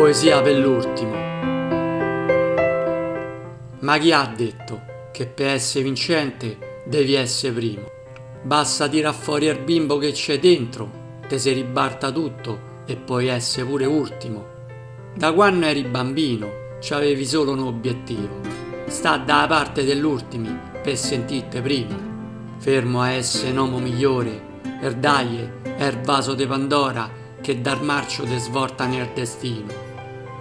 Poesia per l'ultimo. Ma chi ha detto che per essere vincente devi essere primo? Basta tirar fuori il bimbo che c'è dentro, te si ribarta tutto e puoi essere pure ultimo. Da quando eri bambino c'avevi solo un obiettivo, sta dalla parte dell'ultimi per sentirte primo. Fermo a essere un uomo migliore, er daglie, er vaso de Pandora che dal marcio te svolta nel destino.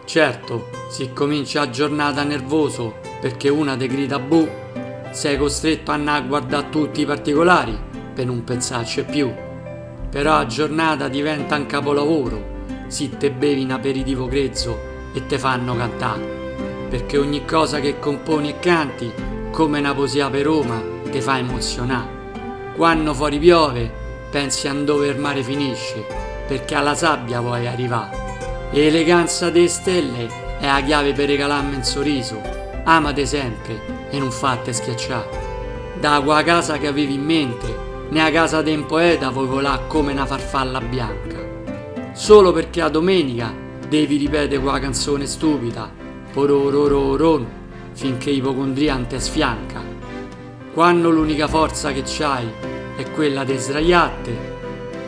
Certo, si comincia a giornata nervoso perché una te grida bu, sei costretto a andare a guardare tutti i particolari per non pensarci più. Però a giornata diventa un capolavoro, si te bevi un aperitivo grezzo e te fanno cantare. Perché ogni cosa che componi e canti, come una poesia per Roma, te fa emozionare. Quando fuori piove, pensi a dove il mare finisce perché alla sabbia vuoi arrivare. E l'eleganza delle stelle è la chiave per regalarmi un sorriso. Amate sempre e non fate schiacciare. Da quella casa che avevi in mente, nella casa del poeta vuoi volare come una farfalla bianca. Solo perché a domenica devi ripetere quella canzone stupida, pororororon, finché ipocondriante sfianca. Quando l'unica forza che c'hai è quella di sdraiarti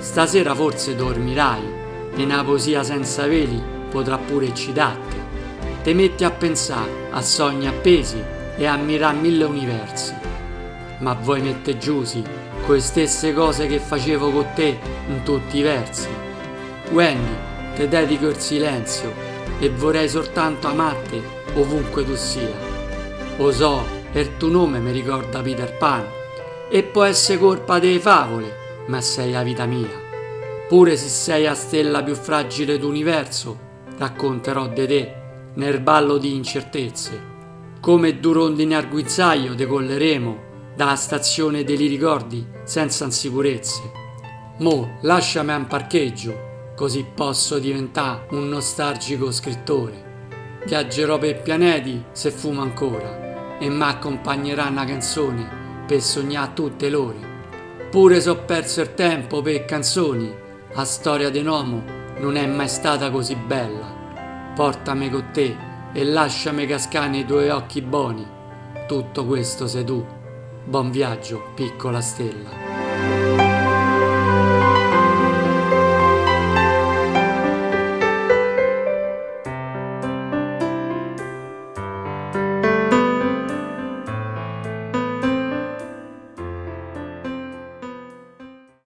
Stasera forse dormirai e una poesia senza veli potrà pure eccitarti. Te metti a pensare a sogni appesi e a mirare mille universi. Ma vuoi mettere giusi con le stesse cose che facevo con te in tutti i versi? Wendy, te dedico il silenzio e vorrei soltanto amarti ovunque tu sia. O so, tuo nome mi ricorda Peter Pan e può essere colpa delle favole ma sei la vita mia. Pure se sei la stella più fragile d'universo, racconterò di te nel ballo di incertezze. Come due rondini al guizzaio decolleremo dalla stazione dei ricordi senza insicurezze. Mo, lasciami a un parcheggio, così posso diventare un nostalgico scrittore. Viaggerò per pianeti se fumo ancora e mi accompagnerà una canzone per sognare tutte l'ore. Pure se ho perso il tempo per canzoni, la storia di un uomo non è mai stata così bella. Portami con te e lasciami cascare nei tuoi occhi buoni. Tutto questo sei tu. Buon viaggio, piccola stella.